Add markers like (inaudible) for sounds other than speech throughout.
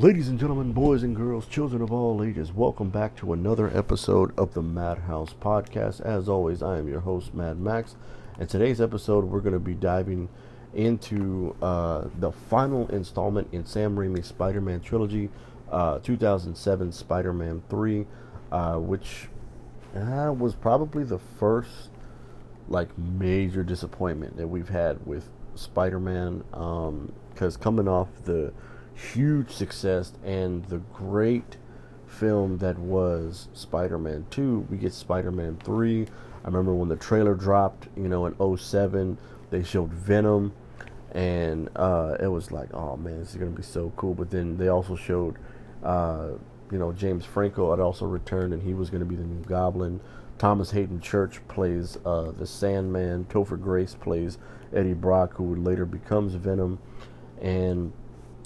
Ladies and gentlemen, boys and girls, children of all ages, welcome back to another episode of the Madhouse Podcast. As always, I am your host, Mad Max, and today's episode we're going to be diving into uh, the final installment in Sam Raimi's Spider-Man trilogy, uh, 2007 Spider-Man 3, uh, which uh, was probably the first like major disappointment that we've had with Spider-Man, because um, coming off the huge success and the great film that was Spider-Man 2. We get Spider-Man 3. I remember when the trailer dropped, you know, in 07, they showed Venom and uh, it was like, oh man, this is going to be so cool. But then they also showed uh, you know, James Franco had also returned and he was going to be the new Goblin. Thomas Hayden Church plays uh, the Sandman. Topher Grace plays Eddie Brock, who later becomes Venom. And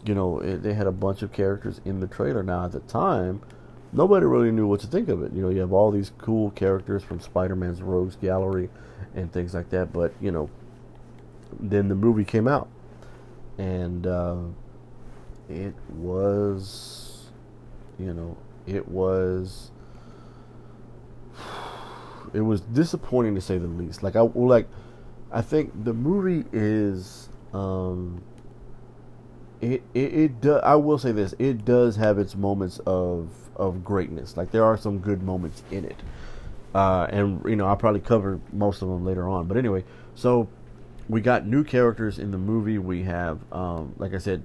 you know, it, they had a bunch of characters in the trailer. Now, at the time, nobody really knew what to think of it. You know, you have all these cool characters from Spider Man's Rogues Gallery and things like that. But, you know, then the movie came out. And uh, it was, you know, it was. (sighs) It was disappointing to say the least. Like I like, I think the movie is um, it it, it do, I will say this it does have its moments of of greatness. Like there are some good moments in it. Uh, and you know I'll probably cover most of them later on. But anyway so we got new characters in the movie. We have um, like I said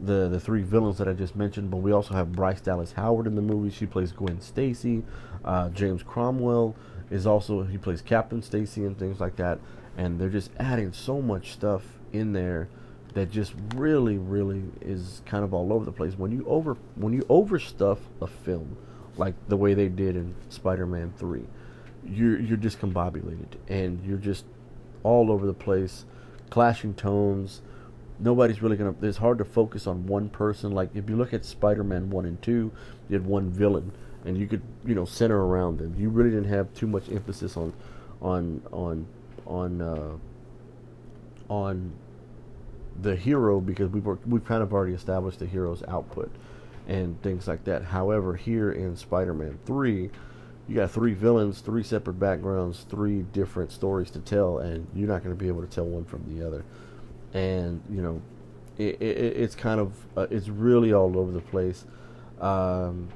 the the three villains that I just mentioned but we also have Bryce Dallas Howard in the movie. She plays Gwen Stacy. Uh, James Cromwell is also he plays Captain Stacy and things like that. And they're just adding so much stuff in there that just really, really is kind of all over the place. When you over when you overstuff a film, like the way they did in Spider-Man Three, you're you're discombobulated and you're just all over the place, clashing tones. Nobody's really gonna. It's hard to focus on one person. Like if you look at Spider-Man One and Two, you had one villain, and you could you know center around them. You really didn't have too much emphasis on on on on uh, on the hero because we've we've kind of already established the hero's output and things like that. However, here in Spider-Man 3, you got three villains, three separate backgrounds, three different stories to tell, and you're not going to be able to tell one from the other. And you know, it, it, it's kind of uh, it's really all over the place. Um,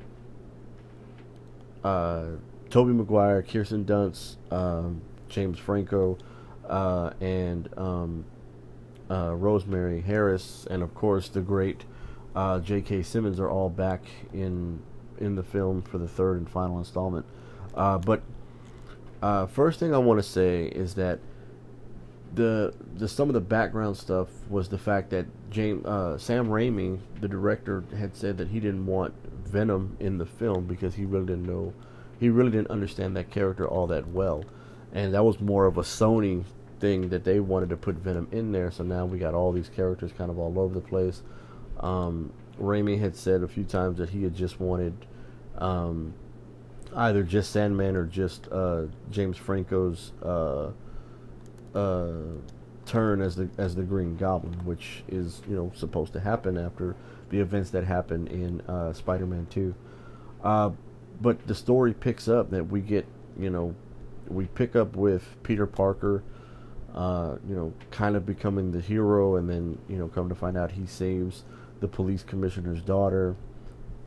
uh, Tobey Maguire, Kirsten Dunst, um, James Franco, uh, and um, uh, Rosemary Harris, and of course the great uh, J.K. Simmons are all back in in the film for the third and final installment. Uh, but uh, first thing I want to say is that the the some of the background stuff was the fact that James uh, Sam Raimi, the director, had said that he didn't want Venom in the film because he really didn't know, he really didn't understand that character all that well, and that was more of a Sony thing that they wanted to put Venom in there. So now we got all these characters kind of all over the place. Um, Raimi had said a few times that he had just wanted um, either just Sandman or just uh, James Franco's uh, uh, turn as the as the Green Goblin, which is you know supposed to happen after the events that happened in uh, Spider-Man Two. Uh, but the story picks up that we get you know we pick up with Peter Parker uh, you know, kind of becoming the hero, and then you know, come to find out he saves the police commissioner's daughter,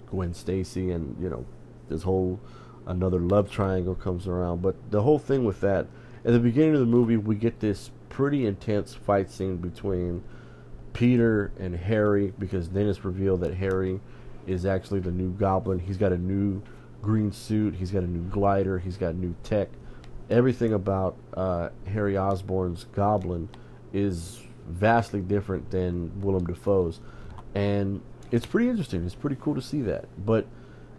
Gwen Stacy, and you know, this whole another love triangle comes around. But the whole thing with that, at the beginning of the movie, we get this pretty intense fight scene between Peter and Harry, because then it's revealed that Harry is actually the new Goblin. He's got a new green suit. He's got a new glider. He's got new tech everything about uh, Harry Osborn's Goblin is vastly different than Willem Dafoe's, and it's pretty interesting. It's pretty cool to see that. But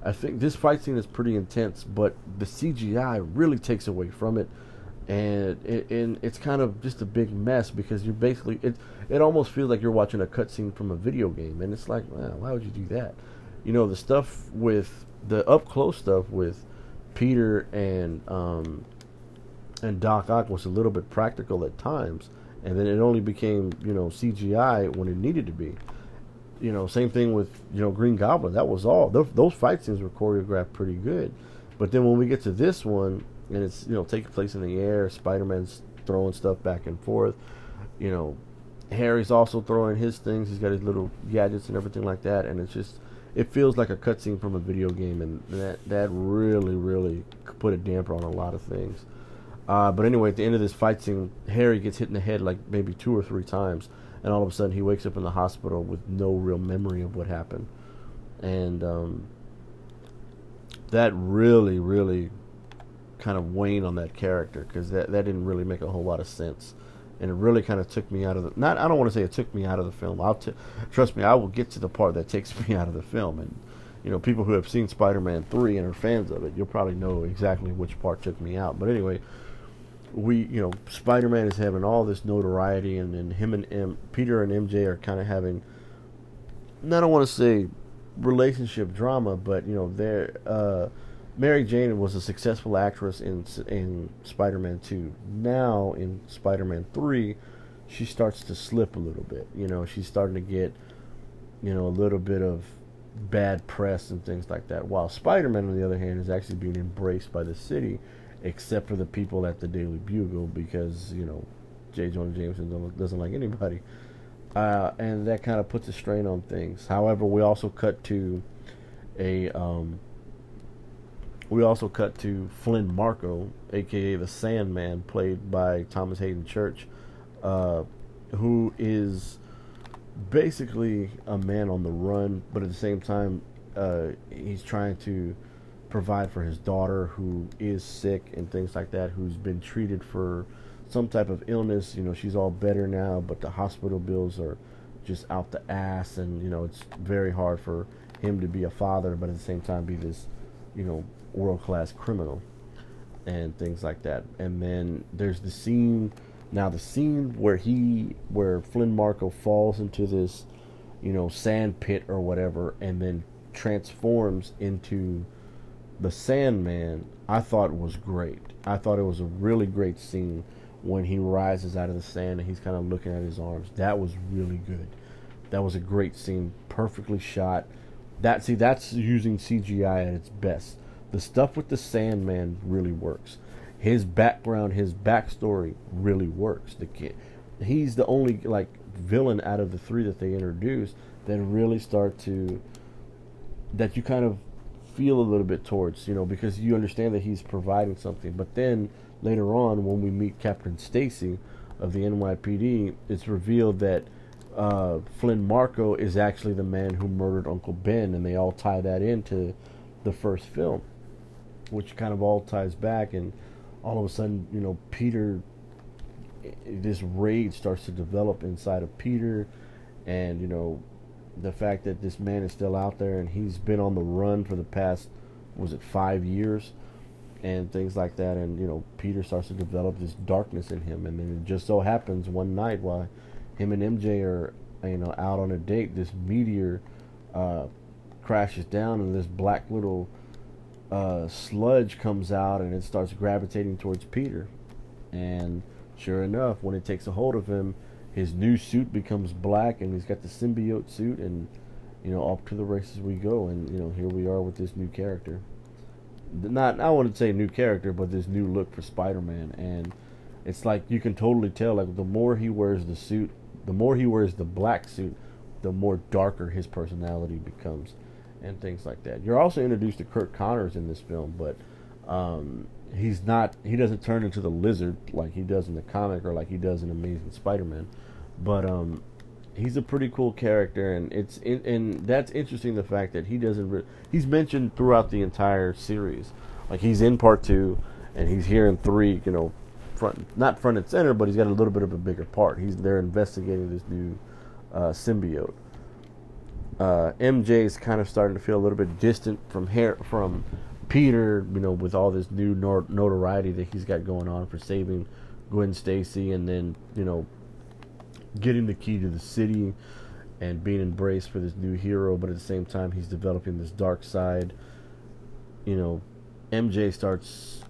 I think this fight scene is pretty intense, but the CGI really takes away from it, and it, and it's kind of just a big mess because you're basically it. It almost feels like you're watching a cutscene from a video game, and it's like, why would you do that? You know, the stuff with the up close stuff with Peter and um, and Doc Ock was a little bit practical at times, and then it only became you know CGI when it needed to be. you know, same thing with you know Green Goblin. That was all. Those, those fight scenes were choreographed pretty good, but then when we get to this one, and it's you know taking place in the air, Spider Man's throwing stuff back and forth. You know, Harry's also throwing his things. He's got his little gadgets and everything like that, and it's just it feels like a cutscene from a video game, and that that really really put a damper on a lot of things. Uh, but anyway, at the end of this fight scene, Harry gets hit in the head like maybe two or three times, and all of a sudden he wakes up in the hospital with no real memory of what happened, and um, that really really kind of waned on that character because that that didn't really make a whole lot of sense and it really kind of took me out of the not I don't want to say it took me out of the film. I'll t- trust me, I will get to the part that takes (laughs) me out of the film and you know, people who have seen Spider-Man 3 and are fans of it, you'll probably know exactly which part took me out. But anyway, we, you know, Spider-Man is having all this notoriety and then him and M, Peter and MJ are kind of having I don't want to say relationship drama, but you know, they're uh Mary Jane was a successful actress in in Spider-Man 2. Now in Spider-Man 3, she starts to slip a little bit. You know, she's starting to get you know a little bit of bad press and things like that. While Spider-Man on the other hand is actually being embraced by the city except for the people at the Daily Bugle because, you know, J. Jonah Jameson doesn't like anybody. Uh, and that kind of puts a strain on things. However, we also cut to a um, we also cut to Flynn Marko, aka the Sandman, played by Thomas Hayden Church, uh, who is basically a man on the run, but at the same time, uh, he's trying to provide for his daughter who is sick and things like that, who's been treated for some type of illness. You know, she's all better now, but the hospital bills are just out the ass, and you know, it's very hard for him to be a father, but at the same time, be this, you know, world class criminal and things like that. And then there's the scene now the scene where he where Flynn Marko falls into this, you know, sand pit or whatever and then transforms into the Sandman, I thought was great. I thought it was a really great scene when he rises out of the sand and he's kind of looking at his arms. That was really good. That was a great scene, perfectly shot. That see that's using CGI at its best the stuff with the Sandman really works. His background, his backstory really works. The kid, he's the only like villain out of the three that they introduced that really start to that you kind of feel a little bit towards, you know, because you understand that he's providing something. But then later on, when we meet Captain Stacy of the NYPD, it's revealed that uh, Flynn Marko is actually the man who murdered Uncle Ben, and they all tie that into the first film which kind of all ties back, and all of a sudden, you know, Peter, this rage starts to develop inside of Peter, and you know, the fact that this man is still out there and he's been on the run for the past, was it five years, and things like that, and you know, Peter starts to develop this darkness in him, and then it just so happens one night while him and MJ are, you know, out on a date, this meteor uh, crashes down, and this black little uh, sludge comes out and it starts gravitating towards Peter. And sure enough, when it takes a hold of him, his new suit becomes black and he's got the symbiote suit and you know off to the races we go and you know here we are with this new character not I wouldn't say new character but this new look for Spider-Man and it's like you can totally tell like the more he wears the suit the more he wears the black suit the more darker his personality becomes and things like that. You're also introduced to Curt Connors in this film, but um, he's not. He doesn't turn into the lizard like he does in the comic or like he does in Amazing Spider-Man. But um, he's a pretty cool character, and it's and that's interesting. The fact that he doesn't. Re- he's mentioned throughout the entire series. Like he's in part two, and he's here in three. You know, front not front and center, but he's got a little bit of a bigger part. He's there investigating this new uh, symbiote uh, MJ is kind of starting to feel a little bit distant from hair from Peter, you know, with all this new notoriety that he's got going on for saving Gwen Stacy, and then you know, getting the key to the city and being embraced for this new hero. But at the same time, he's developing this dark side. You know, MJ starts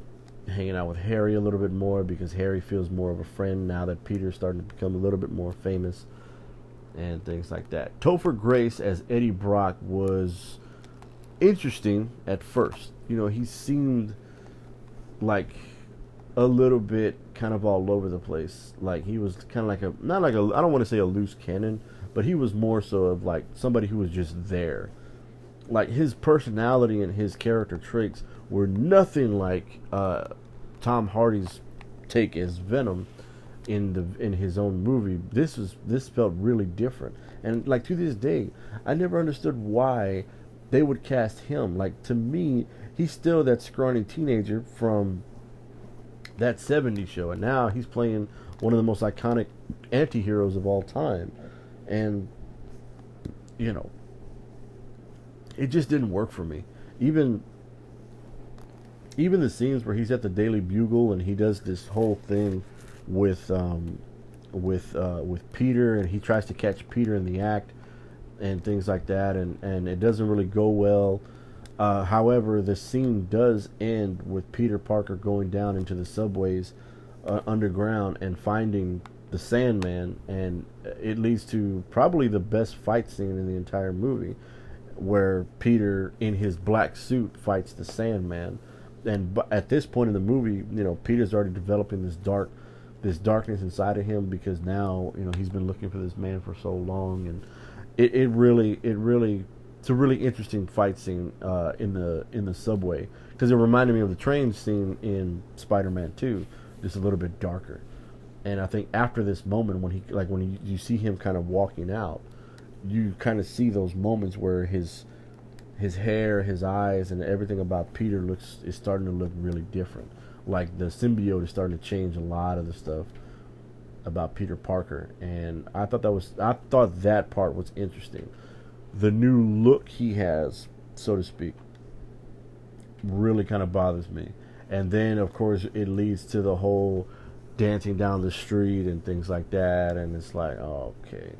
hanging out with Harry a little bit more because Harry feels more of a friend now that Peter's starting to become a little bit more famous and things like that. Topher Grace as Eddie Brock was interesting at first. You know, he seemed like a little bit kind of all over the place. Like he was kind of like a not like a I don't want to say a loose cannon, but he was more so of like somebody who was just there. Like his personality and his character traits were nothing like uh, Tom Hardy's take as Venom in the in his own movie. This was this felt really different, and like to this day, I never understood why they would cast him. Like to me, he's still that scrawny teenager from that 70s show, and now he's playing one of the most iconic anti-heroes of all time. And you know, it just didn't work for me. Even even the scenes where he's at the Daily Bugle and he does this whole thing with um, with uh, with Peter, and he tries to catch Peter in the act and things like that, and and it doesn't really go well. Uh, however, the scene does end with Peter Parker going down into the subways uh, underground and finding the Sandman, and it leads to probably the best fight scene in the entire movie, where Peter in his black suit fights the Sandman. And at this point in the movie, you know, Peter's already developing this dark, this darkness inside of him because now, you know, he's been looking for this man for so long, and it, it really, it really, it's a really interesting fight scene uh, in the in the subway because it reminded me of the train scene in Spider-Man Two, just a little bit darker and I think after this moment, when he like when you, you see him kind of walking out, you kind of see those moments where his his hair, his eyes, and everything about Peter looks is starting to look really different. Like the symbiote is starting to change a lot of the stuff about Peter Parker, and I thought that was I thought that part was interesting. The new look he has, so to speak, really kind of bothers me. And then, of course, it leads to the whole dancing down the street and things like that, and it's like, oh, okay,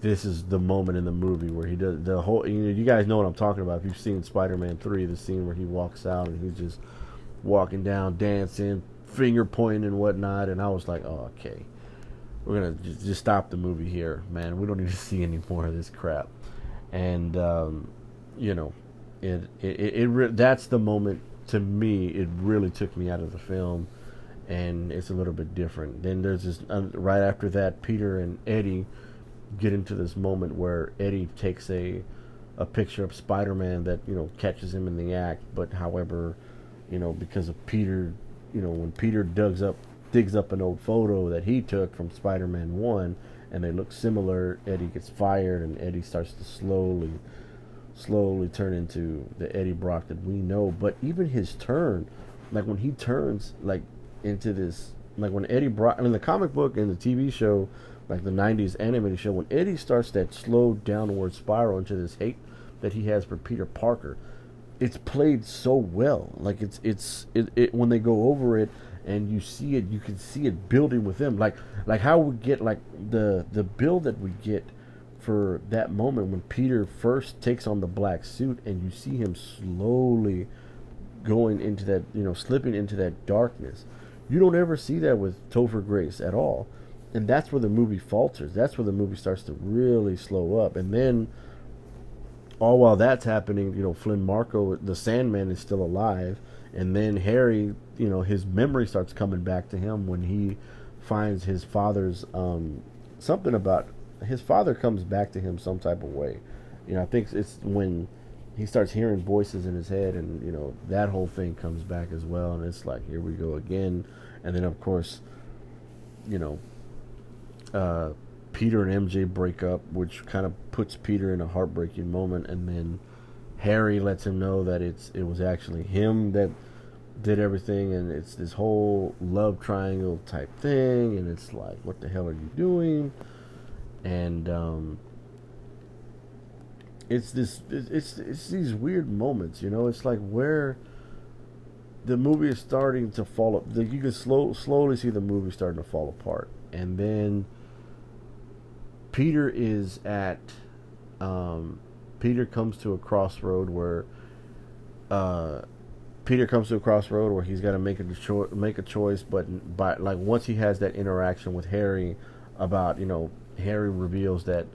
this is the moment in the movie where he does the whole. You know, you guys know what I'm talking about. If you've seen Spider-Man Three, the scene where he walks out and he's just walking down, dancing, finger pointing and whatnot, and I was like, oh, okay, we're gonna just, just stop the movie here, man. We don't need to (laughs) see any more of this crap, and um, you know, it it, it, it re- that's the moment to me. It really took me out of the film and it's a little bit different. Then there's this uh, right after that, Peter and Eddie get into this moment where Eddie takes a a picture of Spider-Man that you know catches him in the act, but however, you know because of Peter, you know when Peter digs up digs up an old photo that he took from Spider-Man One, and they look similar. Eddie gets fired, and Eddie starts to slowly, slowly turn into the Eddie Brock that we know. But even his turn, like when he turns, like into this like when Eddie brought in the comic book and the TV show, like the '90s animated show, when Eddie starts that slow downward spiral into this hate that he has for Peter Parker, it's played so well. Like it's it's it, it when they go over it and you see it, you can see it building with them. Like like how we get like the the build that we get for that moment when Peter first takes on the black suit and you see him slowly going into that you know slipping into that darkness you don't ever see that with Topher Grace at all. And that's where the movie falters. That's where the movie starts to really slow up. And then, all while that's happening, you know, Flynn Marko the Sandman, is still alive. And then Harry, you know, his memory starts coming back to him when he finds his father's um, something about his father comes back to him some type of way. You know, I think it's when he starts hearing voices in his head, and you know that whole thing comes back as well, and it's like here we go again, and then of course, you know, uh, Peter and MJ break up, which kind of puts Peter in a heartbreaking moment, and then Harry lets him know that it's it was actually him that did everything, and it's this whole love triangle type thing, and it's like, what the hell are you doing? And um, it's this it's it's these weird moments, you know. It's like where the movie is starting to fall up. You can slow slowly see the movie starting to fall apart, and then Peter is at um, Peter comes to a crossroad where uh, Peter comes to a crossroad where he's got to make a cho- make a choice, but by like once he has that interaction with Harry about you know Harry reveals that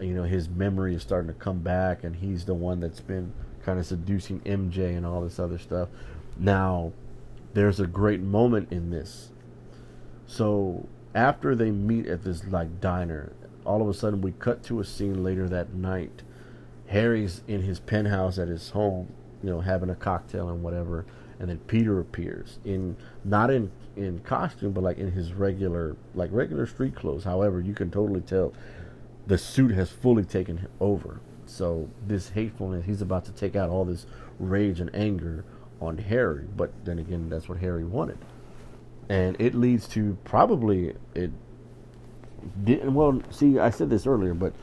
you know his memory is starting to come back, and he's the one that's been kind of seducing MJ and all this other stuff. Now, there's a great moment in this. So after they meet at this like diner, all of a sudden we cut to a scene later that night. Harry's in his penthouse at his home, you know, having a cocktail and whatever, and then Peter appears in not in in costume, but like in his regular like regular street clothes. However, you can totally tell the suit has fully taken over. So this hatefulness, he's about to take out all this rage and anger on Harry. But then again, that's what Harry wanted, and it leads to probably it. Didn't, well, see, I said this earlier, but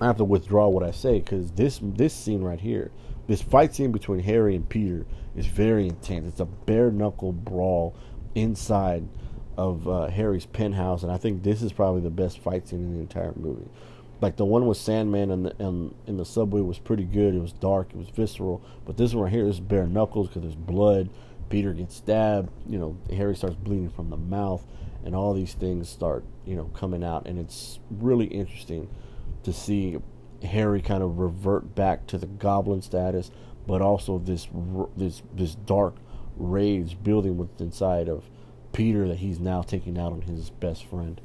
I have to withdraw what I say because this this scene right here, this fight scene between Harry and Peter is very intense. It's a bare knuckle brawl inside of uh, Harry's penthouse, and I think this is probably the best fight scene in the entire movie. Like the one with Sandman and the in, in the subway was pretty good. It was dark, it was visceral, but this one right here is bare knuckles because there's blood. Peter gets stabbed. You know, Harry starts bleeding from the mouth, and all these things start you know coming out, and it's really interesting to see Harry kind of revert back to the goblin status, but also this this this dark rage building within inside of Peter that he's now taking out on his best friend,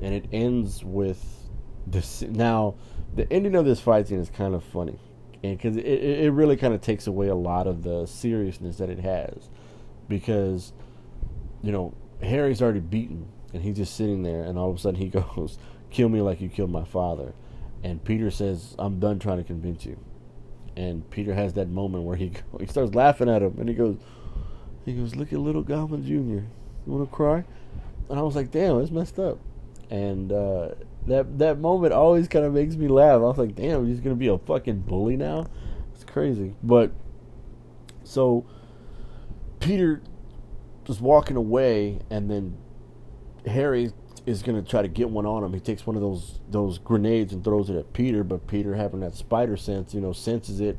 and it ends with this. Now, the ending of this fight scene is kind of funny, and because it, it really kind of takes away a lot of the seriousness that it has, because you know Harry's already beaten, and he's just sitting there, and all of a sudden he (laughs) goes, "Kill me like you killed my father," and Peter says, "I'm done trying to convince you." And Peter has that moment where he (laughs) he starts laughing at him, and he goes, he goes, "Look at little Goblin Junior." You want to cry? And I was like, damn, it's messed up. And uh, that that moment always kind of makes me laugh. I was like, damn, he's gonna be a fucking bully now. It's crazy. But so Peter was walking away, and then Harry is gonna try to get one on him. He takes one of those those grenades and throws it at Peter, but Peter, having that spider sense, you know, senses it,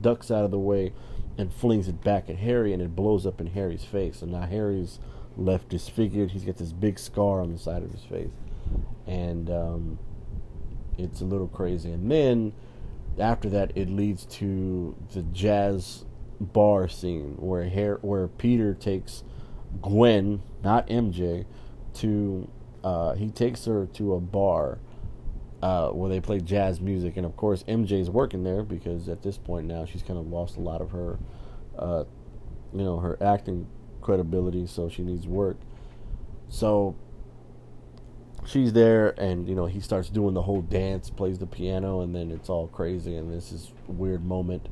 ducks out of the way, and flings it back at Harry, and it blows up in Harry's face. And now Harry's left disfigured. He's got this big scar on the side of his face, and um, it's a little crazy. And then after that, it leads to the jazz bar scene where Her- where Peter takes Gwen, not MJ, to uh, he takes her to a bar. Uh, where they play jazz music, and of course MJ's working there because at this point now she's kind of lost a lot of her, uh, you know, her acting credibility, so she needs work. So she's there, and you know he starts doing the whole dance, plays the piano, and then it's all crazy, and this is weird moment.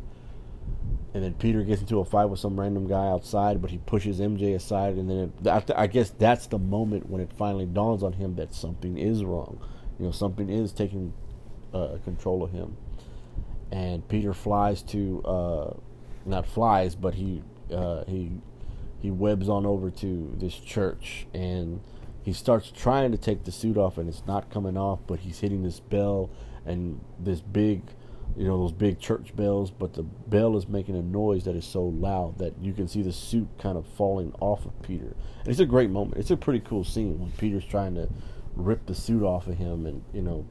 And then Peter gets into a fight with some random guy outside, but he pushes MJ aside, and then it, I guess that's the moment when it finally dawns on him that something is wrong. You know, something is taking uh, control of him. And Peter flies to, uh, not flies, but he uh, he he webs on over to this church and he starts trying to take the suit off and it's not coming off but he's hitting this bell and this big you know those big church bells but the bell is making a noise that is so loud that you can see the suit kind of falling off of peter. And it's a great moment. It's a pretty cool scene when peter's trying to rip the suit off of him and you know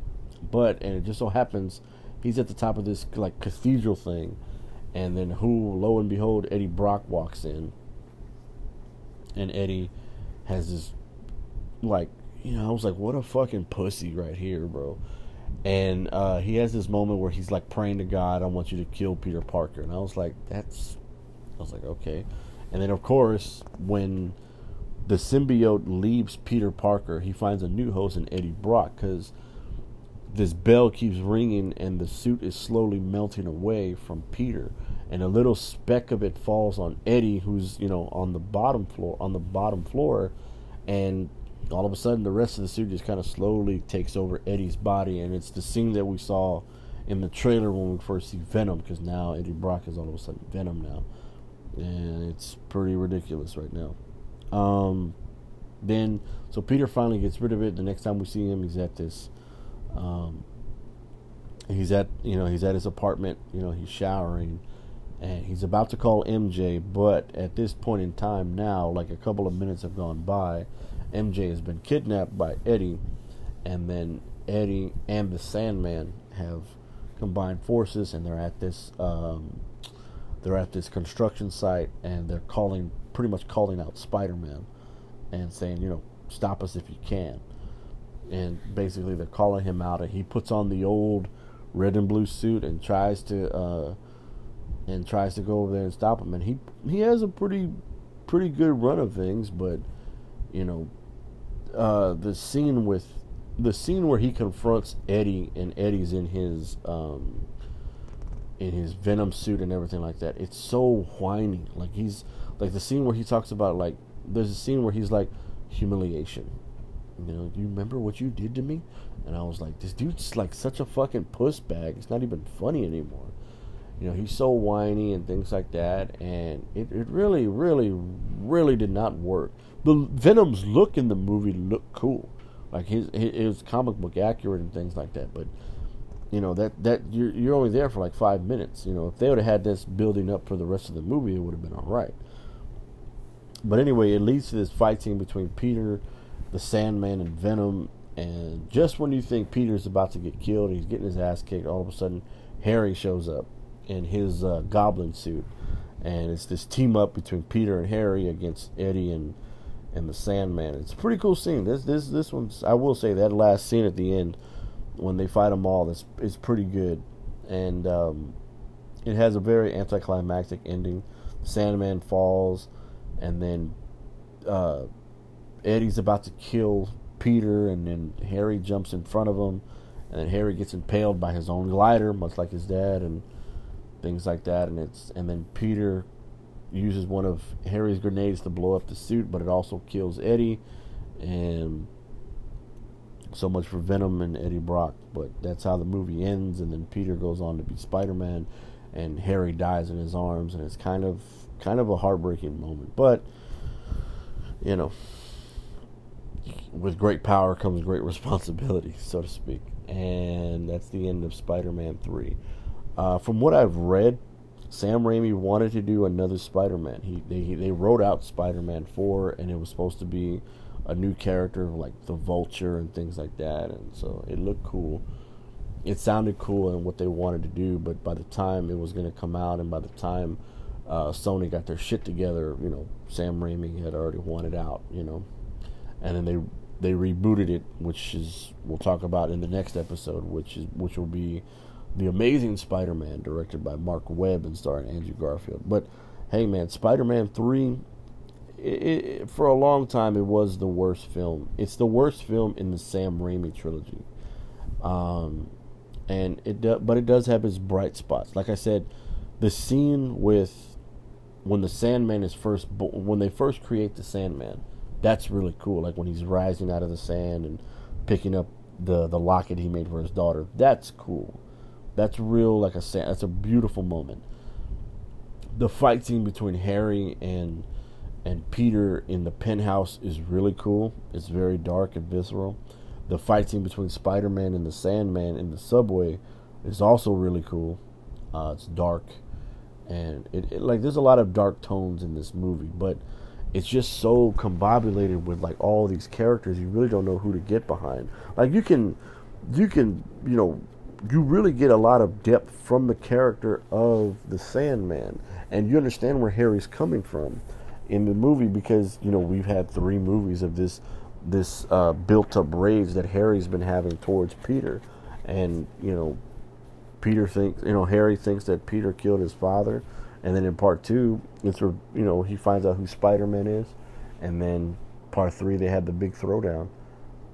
but and it just so happens he's at the top of this like cathedral thing and then who lo and behold eddie brock walks in. And Eddie has this like you know I was like what a fucking pussy right here, bro. And uh, he has this moment where he's like praying to God, I want you to kill Peter Parker, and I was like that's I was like okay. And then of course when the symbiote leaves Peter Parker, he finds a new host in Eddie Brock because this bell keeps ringing and the suit is slowly melting away from Peter. And a little speck of it falls on Eddie, who's you know on the bottom floor, on the bottom floor, and all of a sudden the rest of the suit just kind of slowly takes over Eddie's body, and it's the scene that we saw in the trailer when we first see Venom, because now Eddie Brock is all of a sudden Venom now, and it's pretty ridiculous right now. Um, then so Peter finally gets rid of it. The next time we see him, he's at this. Um, he's at you know he's at his apartment. You know he's showering and he's about to call MJ, but at this point in time now, like a couple of minutes have gone by, MJ has been kidnapped by Eddie, and then Eddie and the Sandman have combined forces, and they're at this um, they're at this construction site, and they're calling pretty much calling out Spider-Man and saying, you know, stop us if you can. And basically, they're calling him out, and he puts on the old red and blue suit and tries to uh, and tries to go over there and stop him. And he he has a pretty pretty good run of things, but you know, uh, the scene with the scene where he confronts Eddie and Eddie's in his um, in his Venom suit and everything like that. It's so whiny. Like he's like the scene where he talks about like there's a scene where he's like humiliation. You know, you remember what you did to me? And I was like, this dude's like such a fucking puss bag. It's not even funny anymore. You know, he's so whiny and things like that, and it, it really, really, really did not work. The Venom's look in the movie looked cool, like his, his comic book accurate and things like that. But you know that that you're you're only there for like five minutes. You know, if they would have had this building up for the rest of the movie, it would have been all right. But anyway, it leads to this fight scene between Peter, the Sandman, and Venom. And just when you think Peter's about to get killed, he's getting his ass kicked. All of a sudden, Harry shows up in his uh, Goblin suit, and it's this team up between Peter and Harry against Eddie and and the Sandman. It's a pretty cool scene. This this this one's I will say that last scene at the end when they fight them all is is pretty good, and um, it has a very anticlimactic ending. Sandman falls and then uh, Eddie's about to kill Peter, and then Harry jumps in front of him, and then Harry gets impaled by his own glider, much like his dad, and things like that. And it's and then Peter uses one of Harry's grenades to blow up the suit, but it also kills Eddie, and so much for Venom and Eddie Brock. But that's how the movie ends, and then Peter goes on to be Spider-Man, and Harry dies in his arms, and it's kind of kind of a heartbreaking moment. But, you know, with great power comes great (laughs) responsibility, so to speak. And that's the end of Spider Man 3. Uh, from what I've read, Sam Raimi wanted to do another Spider Man. He they, they wrote out Spider Man 4, and it was supposed to be a new character like the Vulture and things like that. And so it looked cool. It sounded cool and what they wanted to do, but by the time it was going to come out, and by the time uh, Sony got their shit together, you know, Sam Raimi had already wanted it out, you know, and then they they rebooted it, which is we'll talk about in the next episode, which is which will be the Amazing Spider-Man, directed by Marc Webb and starring Andrew Garfield. But hey, man, Spider-Man three, it, it, for a long time, it was the worst film. It's the worst film in the Sam Raimi trilogy. Um, and it do, but it does have its bright spots. Like I said, the scene with when the Sandman is first when they first create the Sandman, that's really cool. Like when he's rising out of the sand and picking up the the locket he made for his daughter. That's cool. That's real like a sand. That's a beautiful moment. The fight scene between Harry and and Peter in the penthouse is really cool. It's very dark and visceral. The fight scene between Spider-Man and the Sandman in the subway is also really cool. Uh, it's dark and it, it, like there's a lot of dark tones in this movie, but it's just so combobulated with like all these characters. You really don't know who to get behind. Like you can, you can, you know, you really get a lot of depth from the character of the Sandman, and you understand where Harry's coming from in the movie because you know we've had three movies of this this uh, built up rage that Harry's been having towards Peter, and you know Peter thinks, you know, Harry thinks that Peter killed his father, and then in part two, it's you know he finds out who Spider Man is, and then part three they had the big throwdown,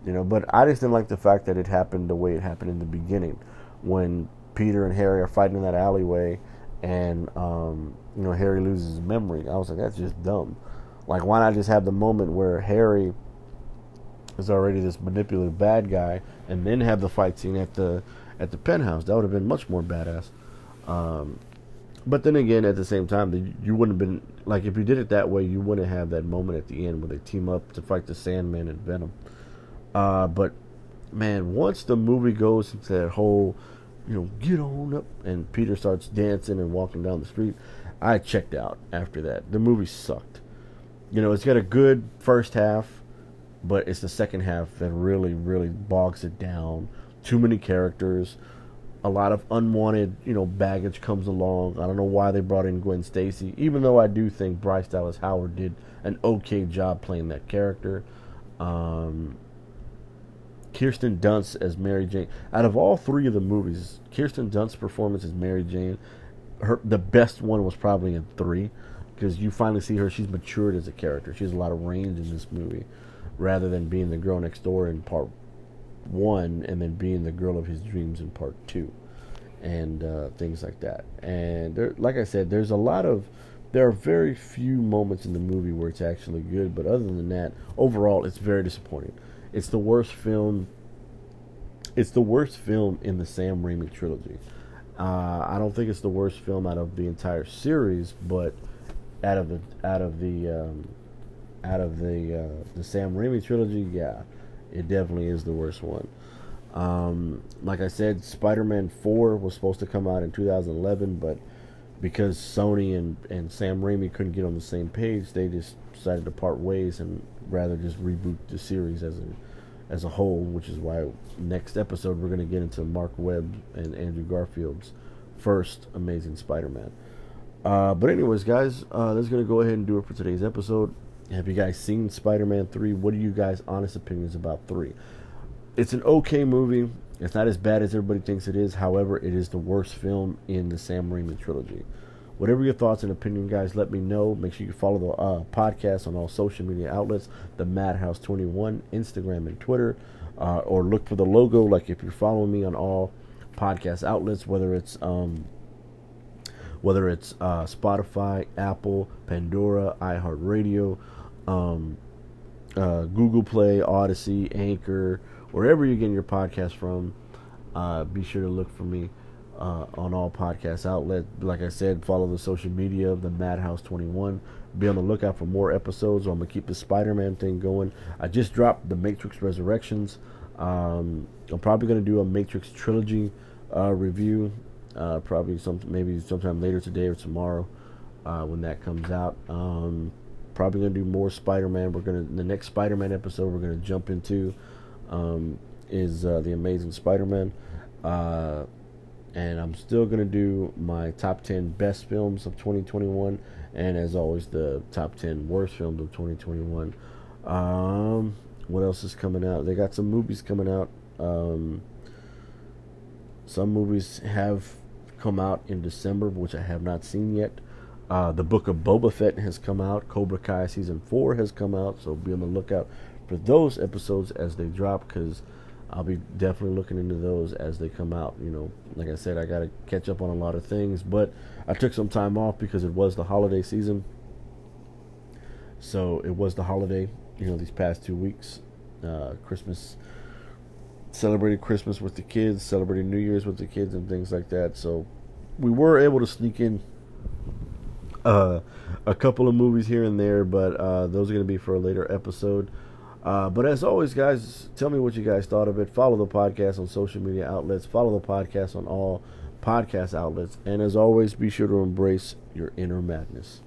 you know. But I just didn't like the fact that it happened the way it happened in the beginning, when Peter and Harry are fighting in that alleyway, and um, you know Harry loses his memory. I was like, that's just dumb. Like, why not just have the moment where Harry is already this manipulative bad guy, and then have the fight scene at the at the penthouse. That would have been much more badass. Um, but then again, at the same time, you wouldn't have been like if you did it that way, you wouldn't have that moment at the end where they team up to fight the Sandman and Venom. Uh, but man, once the movie goes into that whole, you know, get on up, and Peter starts dancing and walking down the street, I checked out after that. The movie sucked. You know, it's got a good first half, but it's the second half that really, really bogs it down. Too many characters, a lot of unwanted, you know, baggage comes along. I don't know why they brought in Gwen Stacy, even though I do think Bryce Dallas Howard did an okay job playing that character. Um, Kirsten Dunst as Mary Jane. Out of all three of the movies, Kirsten Dunst's performance as Mary Jane, her the best one was probably in three, because you finally see her. She's matured as a character. She has a lot of range in this movie, rather than being the girl next door in part one and then being the girl of his dreams in part two, and uh, things like that. And there, like I said, there's a lot of there are very few moments in the movie where it's actually good, but other than that, overall, it's very disappointing. It's the worst film. It's the worst film in the Sam Raimi trilogy. Uh, I don't think it's the worst film out of the entire series, but out of the out of the um, out of the uh, the Sam Raimi trilogy, yeah, it definitely is the worst one. Um, like I said, Spider-Man Four was supposed to come out in 2011, but because Sony and, and Sam Raimi couldn't get on the same page, they just decided to part ways and rather just reboot the series as a as a whole, which is why next episode we're going to get into Marc Webb and Andrew Garfield's first Amazing Spider-Man. Uh, but anyways, guys, uh, that's going to go ahead and do it for today's episode. Have you guys seen Spider-Man 3? What are you guys' honest opinions about 3? It's an okay movie. It's not as bad as everybody thinks it is. However, it is the worst film in the Sam Raimi trilogy. Whatever your thoughts and opinion, guys, let me know. Make sure you follow the uh, podcast on all social media outlets, the Madhouse 21, Instagram and Twitter, uh, or look for the logo. Like if you're following me on all podcast outlets, whether it's um, whether it's uh, Spotify, Apple, Pandora, iHeartRadio, um, uh, Google Play, Odyssey, Anchor, wherever you're getting your podcast from. Uh, be sure to look for me uh, on all podcast outlets. Like I said, follow the social media of the Madhouse 21. Be on the lookout for more episodes. I'm gonna keep the Spider-Man thing going. I just dropped the Matrix Resurrections. Um, I'm probably gonna do a Matrix trilogy uh, review. Uh, probably some maybe sometime later today or tomorrow uh, when that comes out. Um, probably gonna do more Spider-Man. We're gonna the next Spider-Man episode we're gonna jump into um, is uh, the Amazing Spider-Man. Uh, and I'm still gonna do my top 10 best films of 2021, and as always, the top 10 worst films of 2021. Um, what else is coming out? They got some movies coming out. Um, some movies have come out in December, which I have not seen yet. Uh, the Book of Boba Fett has come out. Cobra Kai season four has come out, so be on the lookout for those episodes as they drop because I'll be definitely looking into those as they come out. You know, like I said, I got to catch up on a lot of things, but I took some time off because it was the holiday season. So it was the holiday, you know, these past two weeks. Uh, Christmas, celebrated Christmas with the kids, celebrated New Year's with the kids, and things like that. So we were able to sneak in uh, a couple of movies here and there, but uh, those are going to be for a later episode. Uh, but as always, guys, tell me what you guys thought of it. Follow the podcast on social media outlets. Follow the podcast on all podcast outlets. And as always, be sure to embrace your inner madness.